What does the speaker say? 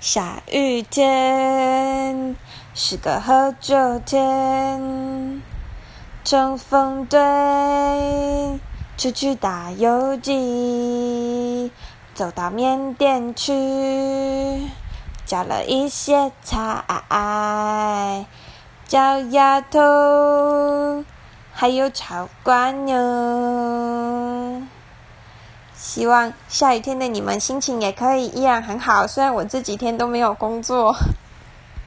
下雨天是个喝酒天，冲锋队出去打游击，走到缅甸去，加了一些菜，叫丫头，还有炒瓜牛。希望下雨天的你们心情也可以依然很好，虽然我这几天都没有工作。